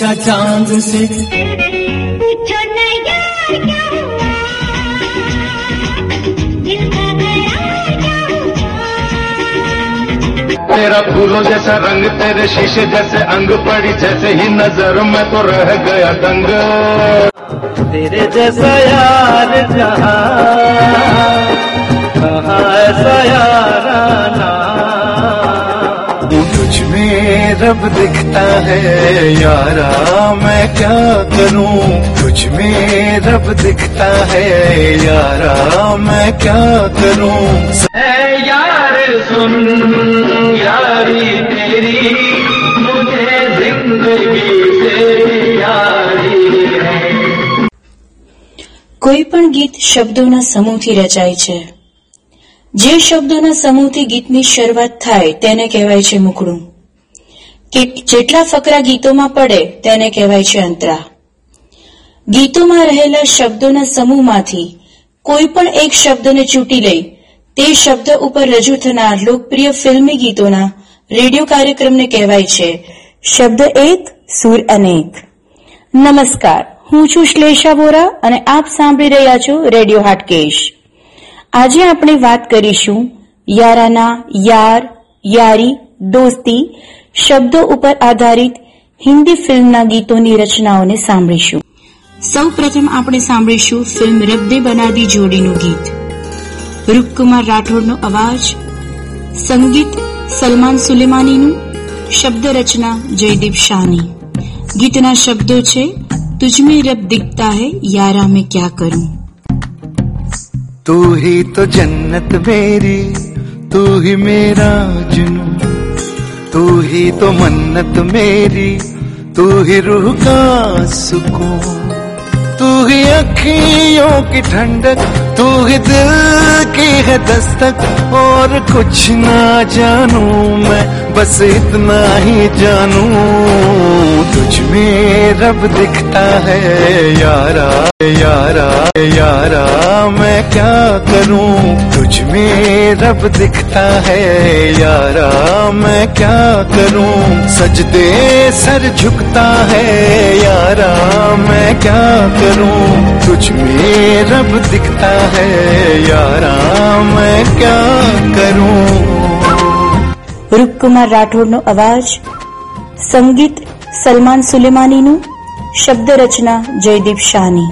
पूछा चाँद से। पूछो न यार क्या हुआ? दिल का करार क्या हुआ? तेरा फूलों जैसा रंग तेरे शीशे जैसे अंग पड़ी जैसे ही नज़र में तो रह गया दंग। तेरे जैसा यार जहाँ कहाँ ऐसा याराना तुझ में रब दिखता है यारा मैं क्या करूं तुझ में रब दिखता है यारा मैं क्या करूं है यार सुन यारी तेरी मुझे जिंदगी से यारी है કોઈ પણ ગીત શબ્દોના સમૂહથી રચાય છે જે શબ્દોના સમૂહથી ગીતની શરૂઆત થાય તેને કહેવાય છે મુકડું જેટલા ફકરા ગીતોમાં પડે તેને કહેવાય છે અંતરા. ગીતોમાં રહેલા શબ્દોના સમૂહમાંથી કોઈ પણ એક શબ્દને ચૂંટી લઈ તે શબ્દ ઉપર રજૂ થનાર લોકપ્રિય ફિલ્મી ગીતોના રેડિયો કાર્યક્રમને કહેવાય છે શબ્દ એક, સુર અનેક. નમસ્કાર, હું છું શ્લેષા વોરા અને આપ સાંભળી રહ્યા છો રેડિયો હાટકેશ. આજે આપણે વાત કરીશું યારાના યાર, યારી, દોસ્તી શબ્દો ઉપર આધારિત હિન્દી ફિલ્મના ગીતોની રચનાઓને સાંભળીશું. સૌ પ્રથમ આપણે સાંભળીશું ફિલ્મ રબ્દે બનાદી જોડીનું ગીત. રૂપકુમાર રાઠોડનો અવાજ, સંગીત સલમાન સુલેમાનીનું શબ્દ રચના જયદીપ શાહની. ગીતના શબ્દો છે, તુજમે રબ દિખતા હૈ, યારા મેં ક્યા કરું? तू ही तो जन्नत मेरी, तू ही मेरा जुनू तू ही तो मन्नत मेरी, तू ही रूह का सुकून। तू ही अखियों की ठंडक, तू ही दिल की है दस्तक, और कुछ ना जानू मैं, बस इतना ही जानू। तुझ में रब दिखता है, यारा यारा यारा। मैं क्या करूं तुझ में रब दिखता है यारा मैं क्या करूं सजदे सर झुकता है यारा मैं क्या करूं तुझ में रब दिखता है यारा मैं क्या करूं રૂપકુમાર રાઠોડનો અવાજ સંગીત સલમાન સુલેમાનીનું શબ્દ રચના જયદીપ શાહની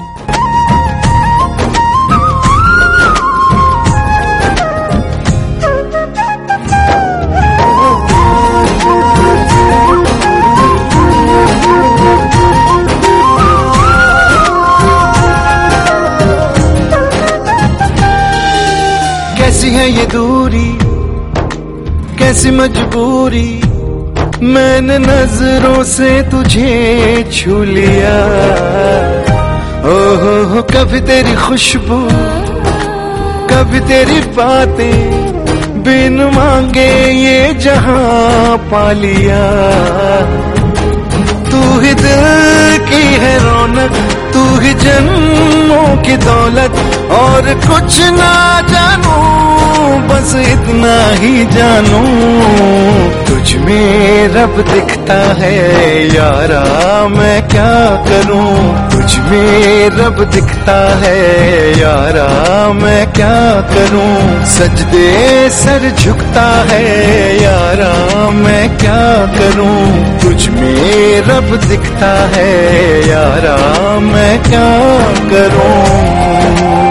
ये दूरी, कैसी मजबूरी, मैंने नज़रों से तुझे छू लिया। ओहो हो कभी तेरी खुशबू, कभी तेरी बातें बिन मांगे ये जहाँ पा लिया। तू ही दिल की है रौनक तू ही जन्मों की दौलत और कुछ ना जानू, बस इतना ही जानू। तुझ में रब दिखता है, यारा मैं क्या करूँ? तुझ में रब दिखता है, यारा मैं क्या करूँ? सजदे सर झुकता है, यारा मैं क्या करूँ? तुझ में रब दिखता है, यारा मैं क्या करूँ?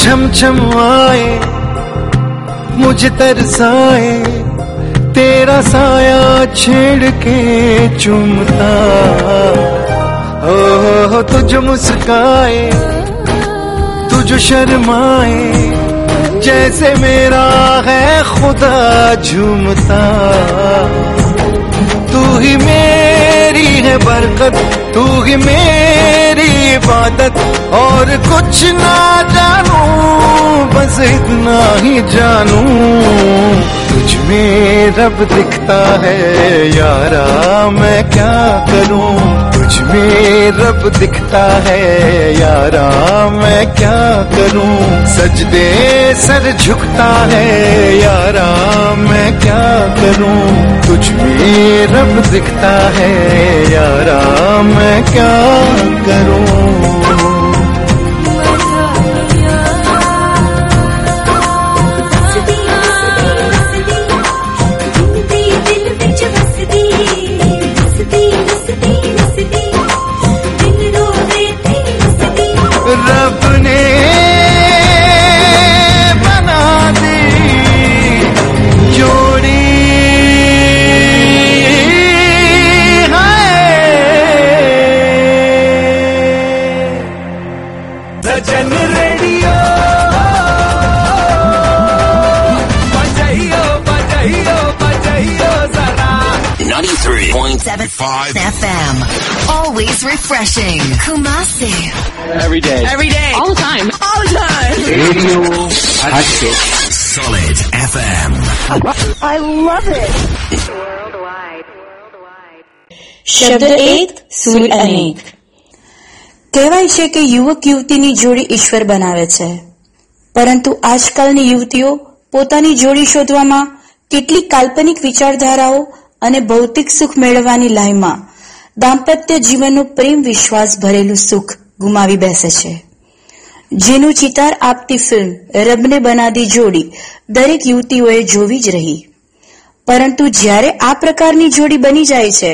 छम छम आए, मुझे तरसाए, तेरा साया छेड़ के चुमता। ओ तुझ मुस्काए तू तू शर्माए जैसे मेरा है खुदा झूमता। तू ही मेरी है बरकत तू ही मेरी इबादत और कुछ ना जानू, बस इतना ही जानू। तुझ में रब दिखता है, यारा, मैं क्या करूँ? तुझ में रब दिखता है, यारा, मैं क्या करूँ? सजदे सर झुकता है, यारा, मैं क्या करूँ? तुझ में रब दिखता है, यारा, मैं क्या करूँ? रब FM. Always refreshing. Kumasi. Every day. Every day. All the time. All the time. Radio Hatchet. Solid FM. શબ્દ એક સૂર અનેક કહેવાય છે કે યુવક યુવતીની જોડી ઈશ્વર બનાવે છે પરંતુ આજકાલની યુવતીઓ પોતાની જોડી શોધવામાં કેટલીક કાલ્પનિક વિચારધારાઓ અને ભૌતિક સુખ મેળવવાની લાઈમાં દાંપત્ય જીવનનું પ્રેમ વિશ્વાસ ભરેલું સુખ ગુમાવી બેસે છે. જેનું ચિતાર આપતી ફિલ્મ રબને બનાદી જોડી દરેક યુવતીઓએ જોવી જ રહી. પરંતુ જ્યારે આ પ્રકારની જોડી બની જાય છે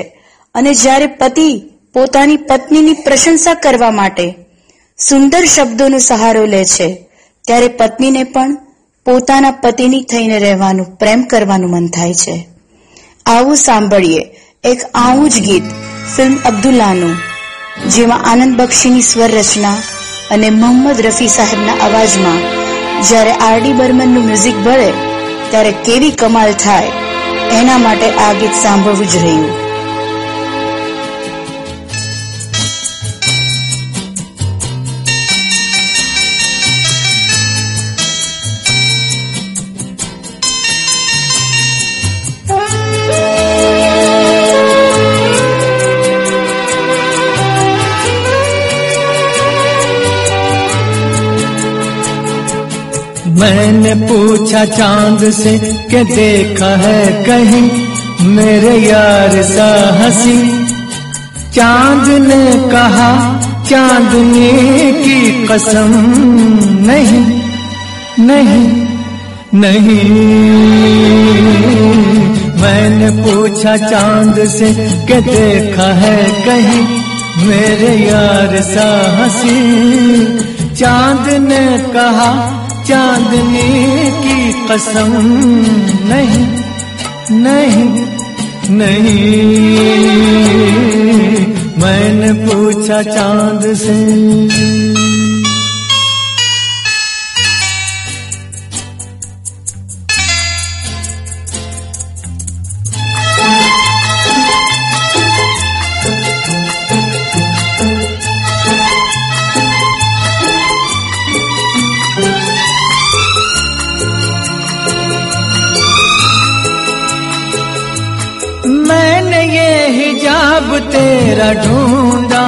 અને જ્યારે પતિ પોતાની પત્નીની પ્રશંસા કરવા માટે સુંદર શબ્દોનો સહારો લે છે, ત્યારે પત્નીને પણ પોતાના પતિની થઈને રહેવાનું, પ્રેમ કરવાનું મન થાય છે. આવું સાંભળીએ એક આવું જ ગીત, ફિલ્મ અબ્દુલ્લાનું, જેમાં આનંદ બક્ષીની સ્વર રચના અને મોહમ્મદ રફી સાહેબના અવાજમાં જ્યારે આર ડી બર્મનનું મ્યુઝિક ભળે ત્યારે કેવી કમાલ થાય, એના માટે આ ગીત સાંભળવું જ રહ્યું. मैंने पूछा चाँद से कि देखा है कहीं? मेरे यार सा हँसी। चाँद ने कहा चांदनी की कसम नहीं नहीं नहीं। मैंने पूछा चाँद से कि देखा है कहीं? मेरे यार सा हँसी। चाँद ने कहा चांदनी की कसम नहीं नहीं नहीं। मैंने पूछा चाँद से। तेरा ढूंढा,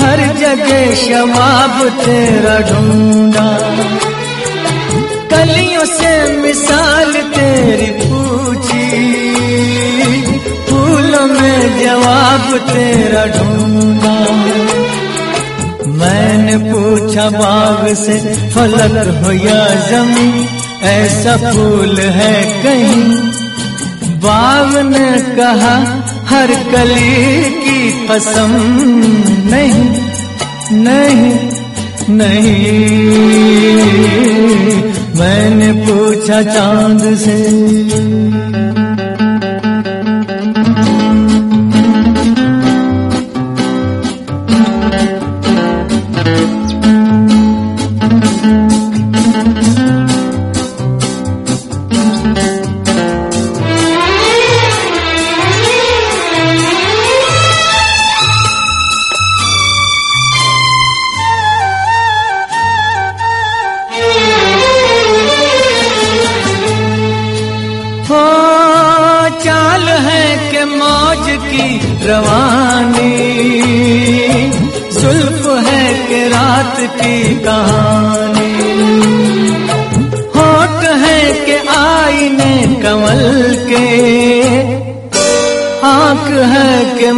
हर जगह शवाब तेरा ढूंढा। कलियों से मिसाल तेरी पूछी, फूलों में जवाब तेरा ढूंढा। मैंने पूछा, बाग से फलक हो या जमी ऐसा फूल है कहीं? बाग ने कहा हर कली की कसम नहीं नहीं नहीं। मैंने पूछा चाँद से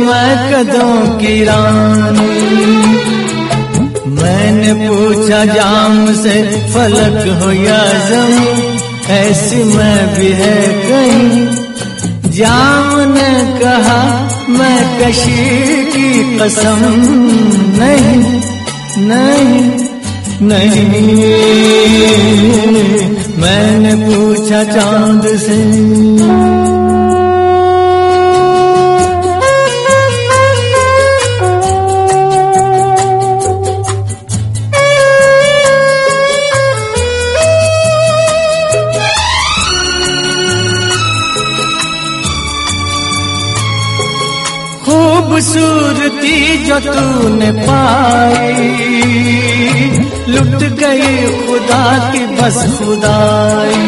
मैं कदों की रानी। मैंने पूछा, जाम से फलक हो या जम, ऐसी मैं भी है कहीं। जाम ने कहा, मैं कशी की कसम नहीं नहीं नहीं। मैंने पूछा, चाँद से जो तूने पाई लुट गई खुदा की बस खुदाई।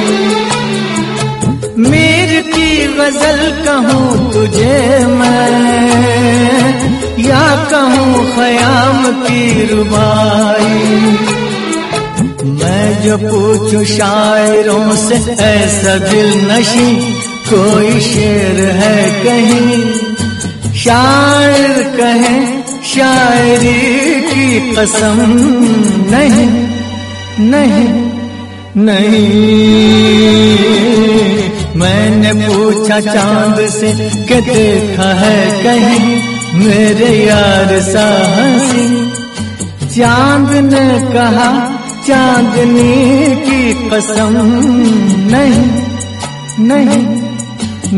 मीर की गज़ल कहूँ तुझे मैं, या कहूँ खयाम की रुबाई। मैं जो पूछूँ शायरों से, ऐसा दिल नशी कोई शेर है कहीं। शायर कहे शायरी की कसम नहीं नहीं नहीं। मैंने पूछा, चाँद से कि देखा है कहीं? मेरे यार साहसी, चाँद ने कहा, चांदनी की कसम नहीं नहीं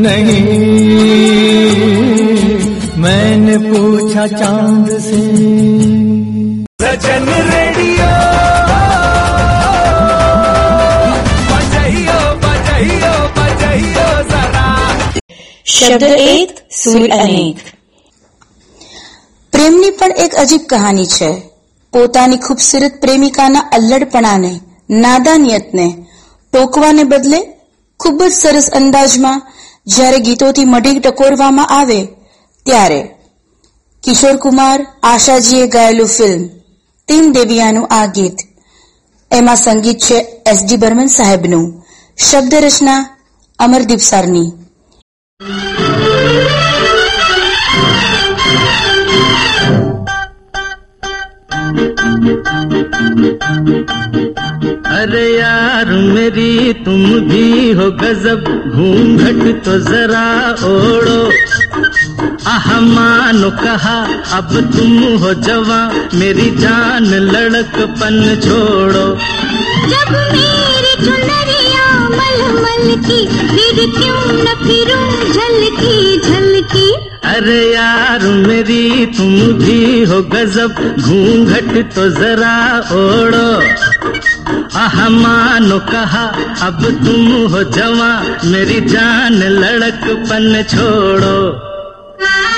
नहीं। मैंने पूछा चांद से सजन रेडियो बजाइयो बजाइयो बजाइयो जरा શબ્દ એક સુર અનેક પ્રેમની પણ એક અજીબ કહાની છે પોતાની ખૂબસૂરત પ્રેમિકાના અલ્લડપણાને નાદાનિયતને ટોકવાને બદલે ખૂબ જ સરસ અંદાજમાં જ્યારે ગીતોથી મઢી ટકોરવામાં આવે ત્યારે કિશોર કુમાર આશાજીએ ગાયેલું ફિલ્મ તીન દેવિયાનું આ ગીત એમાં સંગીત છે એસ ડી બર્મન સાહેબનું શબ્દ રચના અમરદીપ સારની अरे यार मेरी तुम भी हो गजब घूंघट तो जरा ओढ़ो आह मानो कहा अब तुम हो जवा मेरी जान लड़क लड़कपन छोड़ो। जब मेरी चुनरिया मलमल की फिर क्यों न फिरूं झलकी झलकी? अरे यार मेरी तुम भी हो गजब घूंघट तो जरा ओढ़ो आह मानो कहा अब तुम हो जवा मेरी जान लड़कपन छोड़ो। कोई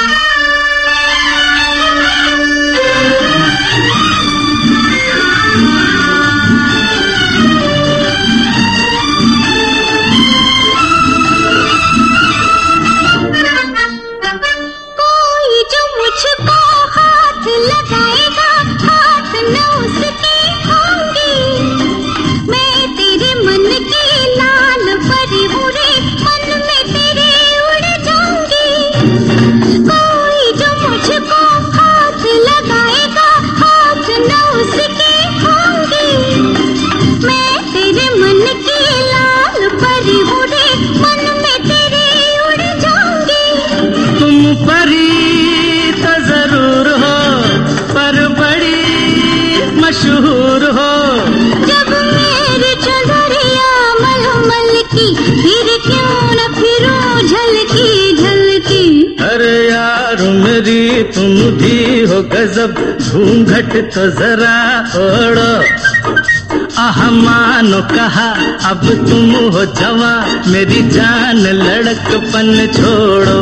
तुम भी हो गजब घूंघट तो जरा ओढ़ो आह, मानो कहा, अब तुम हो जवा, मेरी जान लड़कपन छोड़ो।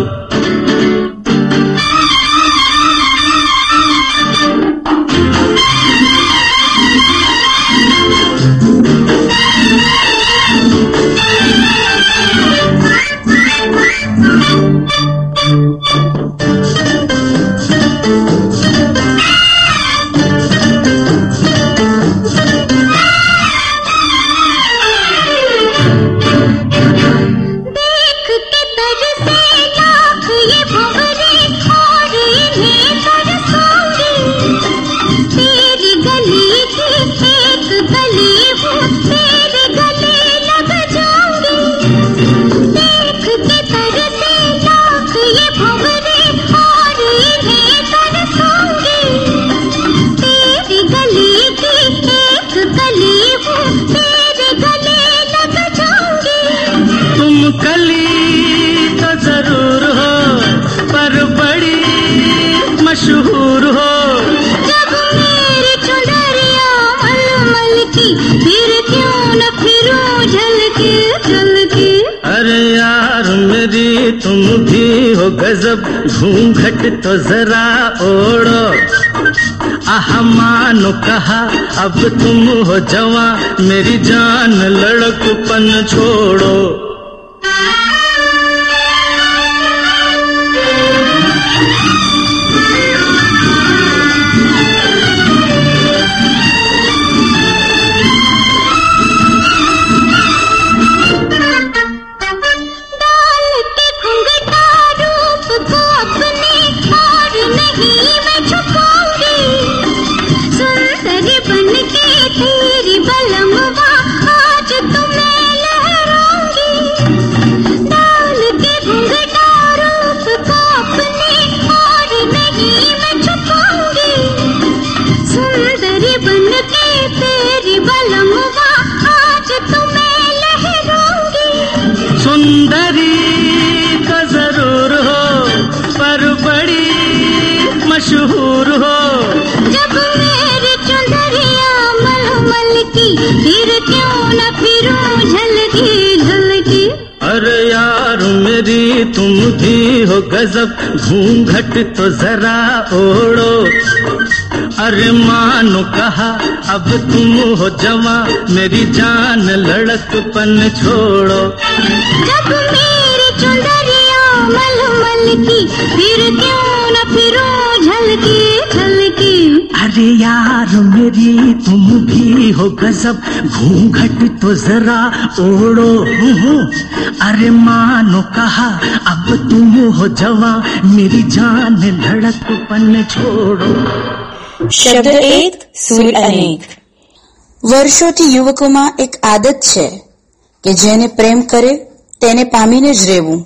गजब घूंघट तो जरा ओढ़ो आह, मानो कहा, अब तुम हो जवा मेरी जान लड़कपन छोड़ो। गजब घूंघट तो जरा ओढ़ो। अरे मानो कहा, अब तुम हो जवा, मेरी जान लड़क लड़कपन छोड़ो। जब मेरी चुंदरिया मलमल की, फिर क्यों न फिरो झलकी झलकी अरे यार मेरी तुम भी हो गजब घूंघट तो जरा ओढ़ो अरे मानो कहा अब तुम हो जवा मेरी जान लड़कपन छोड़ो શબ્દ એક સુર અનેક વર્ષોથી યુવકોમાં એક આદત છે કે જેને પ્રેમ કરે તેને પામીને જ રહેવું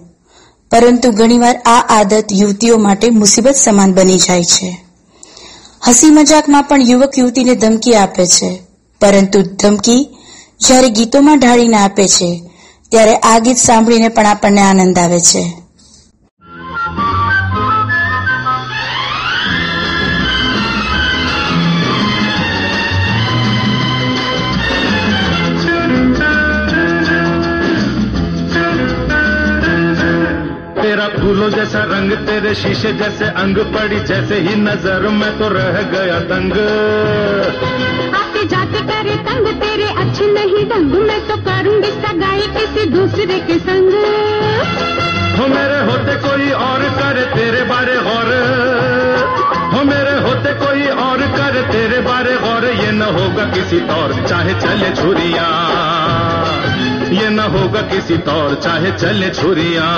પરંતુ ઘણીવાર આ આદત યુવતીઓ માટે મુસીબત સમાન બની જાય છે હસી મજાકમાં પણ યુવક યુવતીને ધમકી આપે છે. પરંતુ ધમકી જ્યારે ગીતોમાં ઢાળીને આપે છે, ત્યારે આ ગીત સાંભળીને પણ આપણને આનંદ આવે છે. जैसा रंग तेरे शीशे जैसे अंग पड़ी जैसे ही नज़र में तो रह गया दंग। आते जाते करे तंग तेरे अच्छे नहीं ढंग मैं तो करूँगी सगाई किसी दूसरे के संग। हो मेरे होते कोई और करे तेरे बारे गौर। हो मेरे होते कोई और करे तेरे बारे गौर। ये न होगा किसी तौर चाहे चले छुरिया। ये न होगा किसी तौर चाहे चले छुरिया।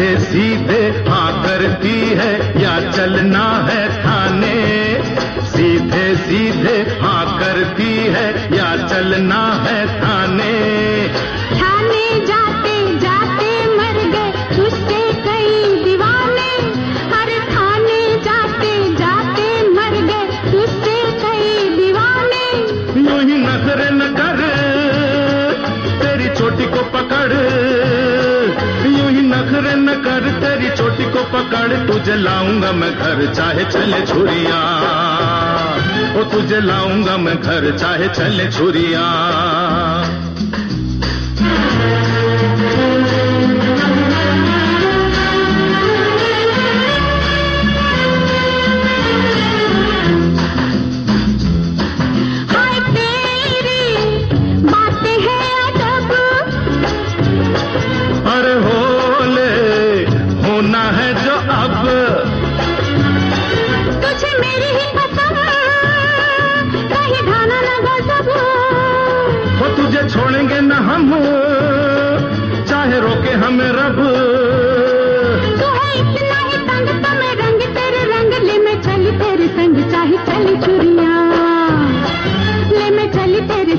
सीधे सीधे हाँ करती है या चलना है थाने? सीधे सीधे हाँ करती है या चलना है थाने? थाने जाते जाते मर गए तुझसे कई दीवाने। हर थाने जाते जाते मर गए तुझसे कई दीवाने। यूँ ही नज़र न कर तेरी चोटी को पकड़। पकड़, तुझे लाऊँगा मैं घर, चाहे चले छुरिया। ओ, तुझे लाऊँगा मैं घर, चाहे चले छुरिया।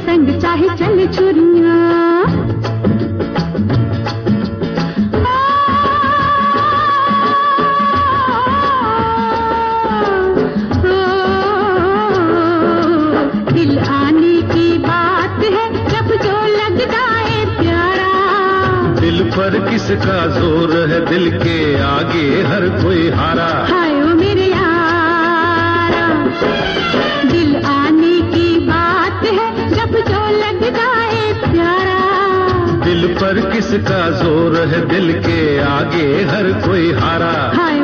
संग चाहे चली चुरिया दिल आने की बात है जब जो लग जाए प्यारा। दिल पर किसका ज़ोर है? दिल के आगे हर कोई हारा। हाय दिल पर किसका ज़ोर है दिल के आगे? हर कोई हारा। हाय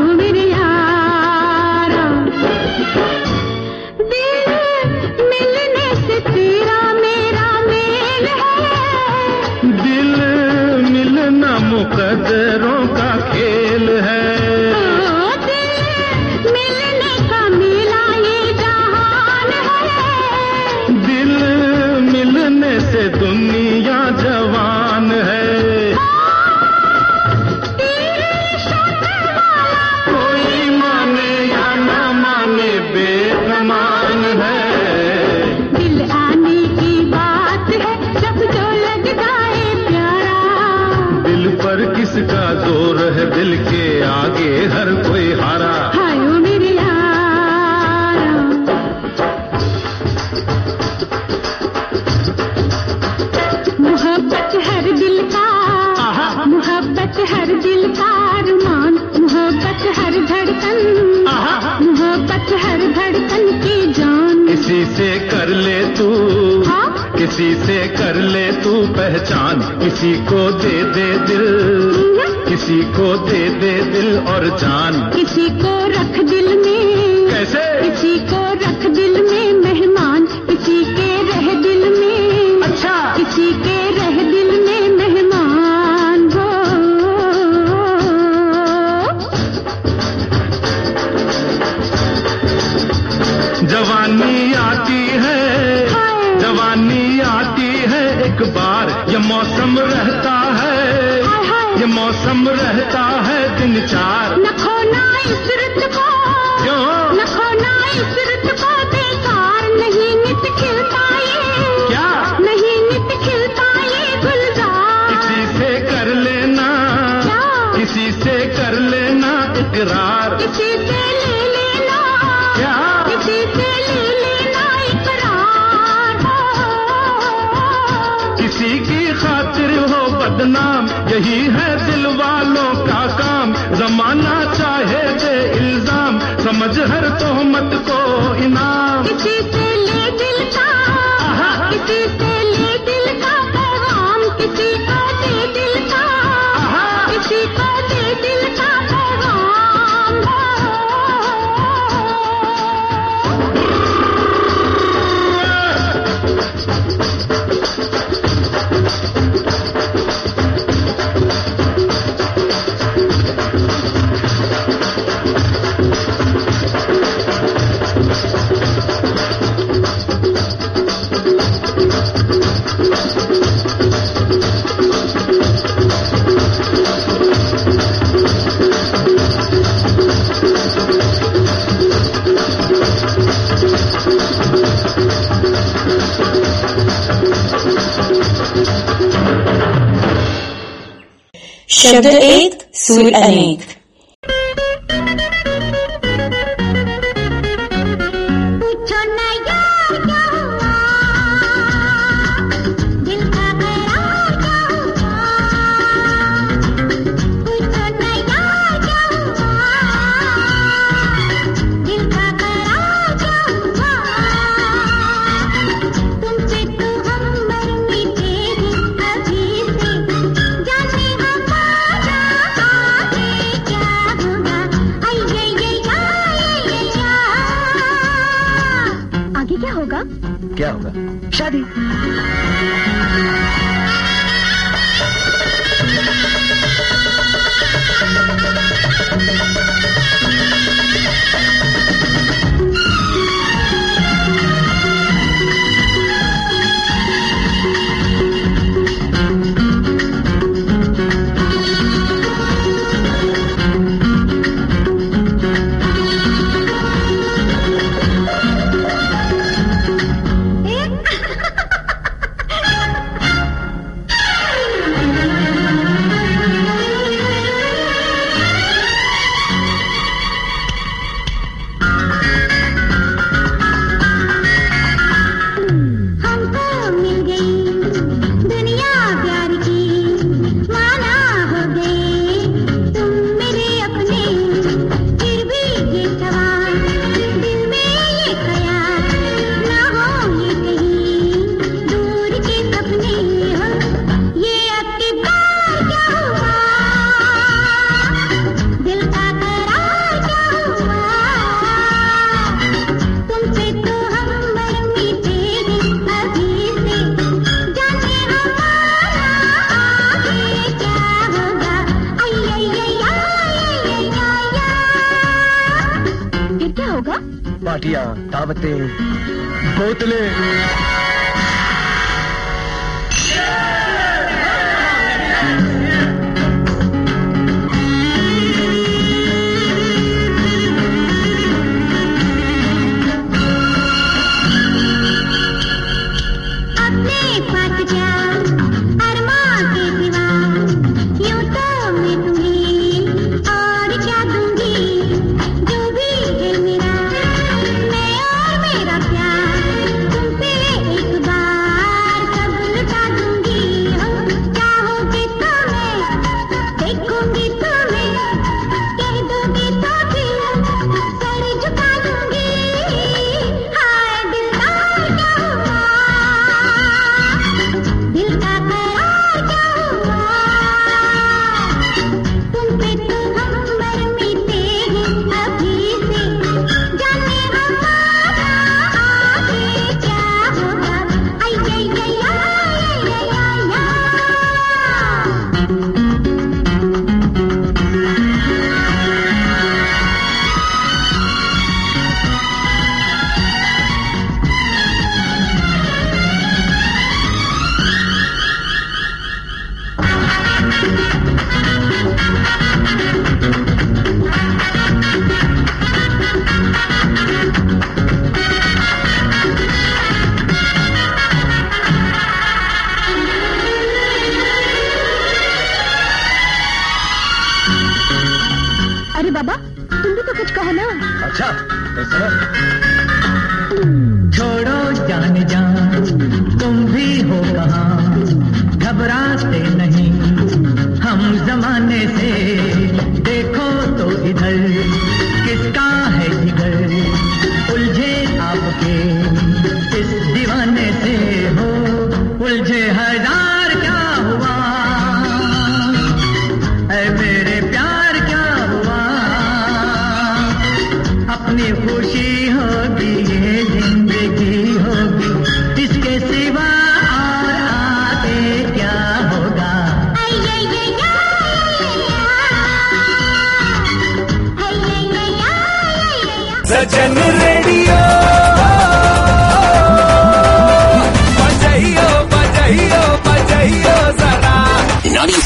किसी से कर ले तू पहचान। किसी को दे दे दिल किसी को दे दे दिल और जान। किसी को रख दिल में कैसे? किसी को रख दिल में मौसम रहता है। ये मौसम रहता है दिन चार। न खोना इस रुत को। क्यों? न खोना इस रुत को बेकार नहीं नित खिलता ये। क्या? नहीं नित खिलता ये गुलजार। किसी से कर लेना। क्या? किसी से कर लेना इकरार। किसी से ले यही है दिल वालों का काम। जमाना चाहे दे इल्ज़ाम समझ हर तोहमत को इनाम। किसी से ले दिल का किसी से शब्द एक सूर अनेक होगा। शादी। पार्टियाँ दावतें बोतलें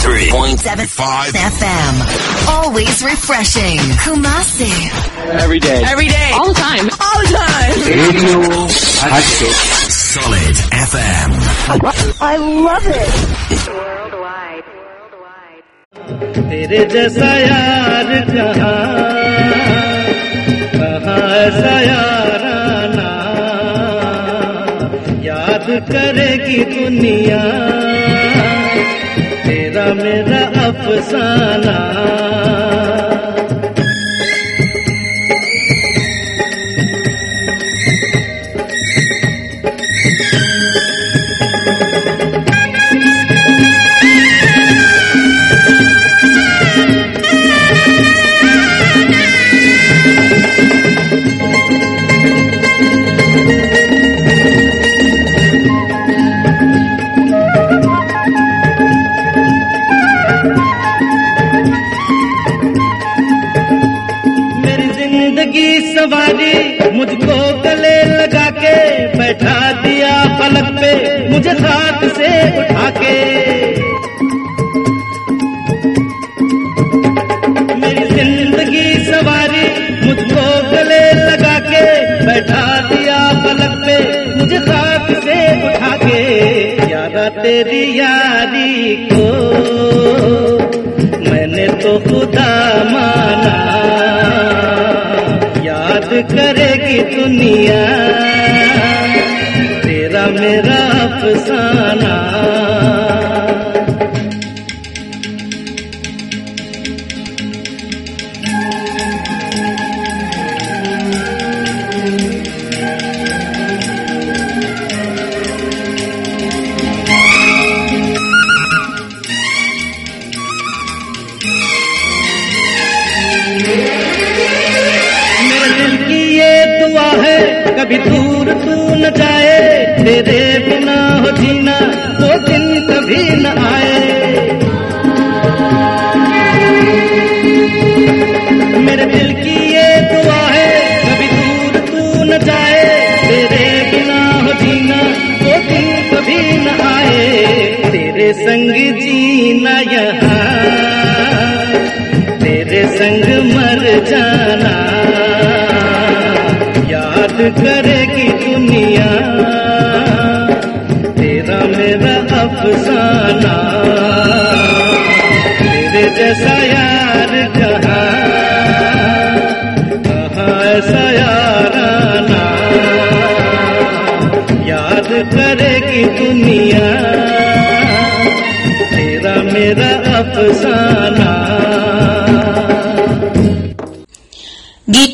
103.75 FM. Always refreshing. Kumasi. Every day. Every day. All the time. All the time. Radio Active. Solid FM. I love it. Worldwide. Worldwide. तेरे जैसा यार कहाँ ऐसा याराना याद करेगी दुनिया तेरा मेरा अफसाना। घाट से उठा के मेरी ज़िंदगी सवारी मुझको गले लगा के बैठा दिया पलक पे, मुझे साथ से उठा के यारा तेरी यारी को अफसाना जीना यहाँ तेरे संग मर जाना, याद करेगी दुनिया, तेरा मेरा अफसाना, तेरे जैसा यार जहाँ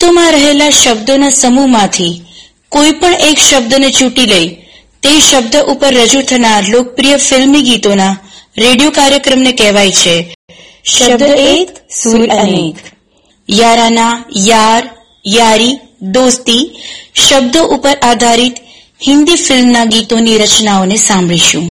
શબ્દોમાં રહેલા શબ્દોના સમૂહમાંથી કોઈ પણ એક શબ્દને ચૂંટી લઈ, તે શબ્દ ઉપર રજૂ થનાર લોકપ્રિય ફિલ્મી ગીતોના રેડિયો કાર્યક્રમને કહેવાય છે. શબ્દ એક, સુર અનેક. યારાના, યાર, યારી, દોસ્તી શબ્દો ઉપર આધારિત હિન્દી ફિલ્મના ગીતોની રચનાઓને સાંભળીશું.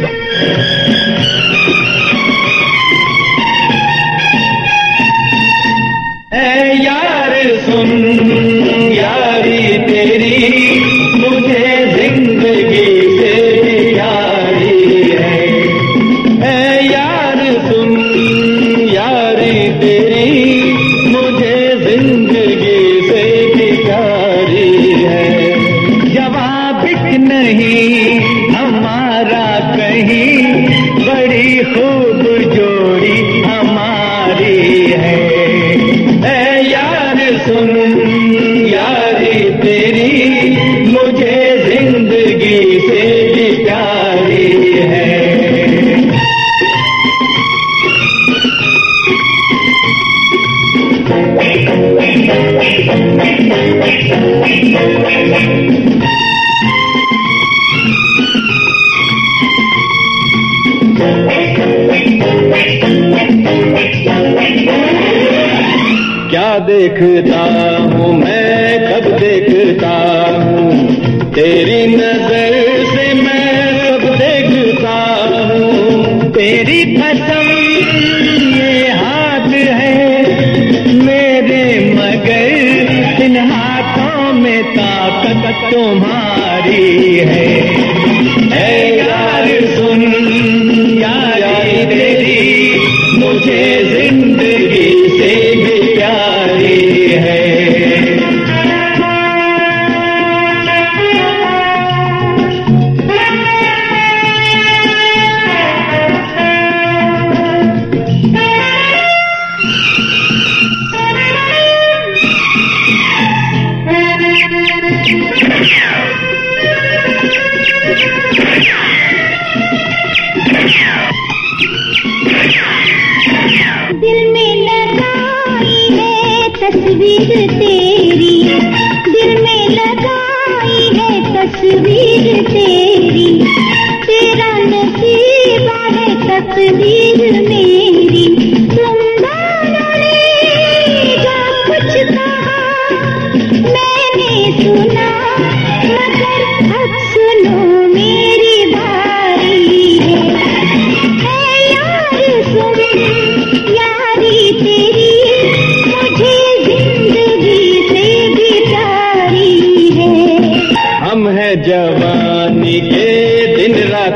けど。ताकत तुम्हारी है।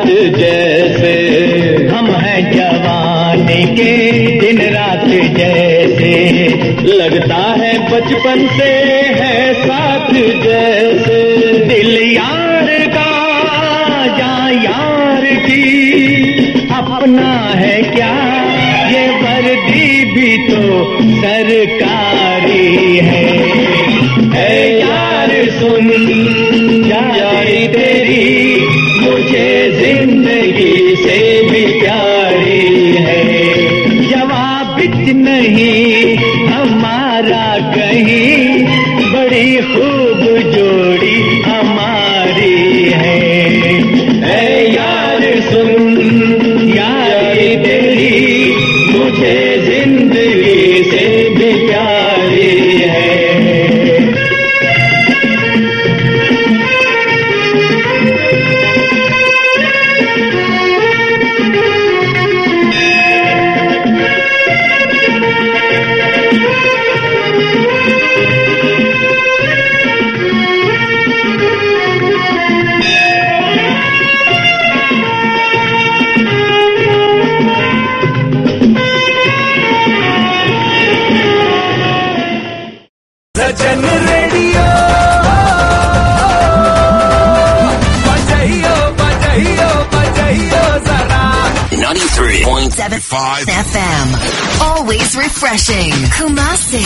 रात जैसे हम हैं जवानी के दिन रात जैसे। लगता है बचपन से है साथ जैसे। दिल यार का या यार की अपना है क्या? ये वर्दी भी तो सरकारी है। ऐ यार सुन यारी तेरी, मुझे ज़िंदगी से भी प्यारी है। जवाब नहीं हमारा कहीं बड़ी खूब 107.5 FM. Always refreshing. Kumasi.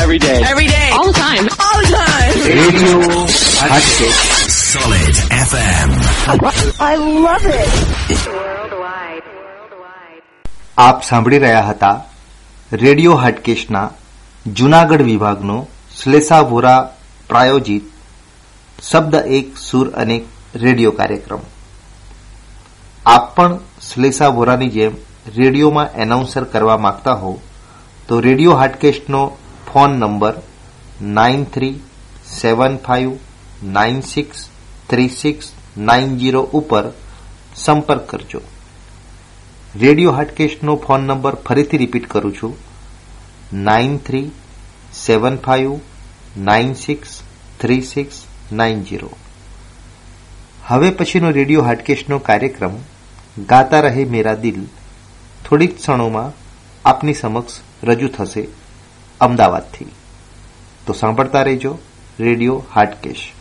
Every day. Every day. All the time. All the time. Radio Solid FM. I love it. આપ સાંભળી રહ્યા હતા રેડિયો હાટકેશના જુનાગઢ વિભાગનો શ્લેષા વોરા પ્રાયોજિત શબ્દ એક સુર અને રેડિયો કાર્યક્રમ આપ પણ શ્લેષા વોરાની જેમ રેડિયોમાં એનાઉન્સર કરવા માંગતા હો તો radio હાટકેસ્ટનો phone number nine three seven five nine six three six nine zero ઉપર સંપર્ક કરજો. રેડિયો હાટકેશનો ફોન નંબર ફરીથી રિપીટ કરું છું. Nine three seven five nine six three six nine zero હવે પછીનો રેડિયો હાર્ડકેસ્ટનો કાર્યક્રમ ગાતા રહે મેરા દિલ થોડીક ક્ષણોમાં આપની સમક્ષ રજૂ થશે અમદાવાદથી. તો સાંભળતા રહેજો રેડિયો હાટકેશ.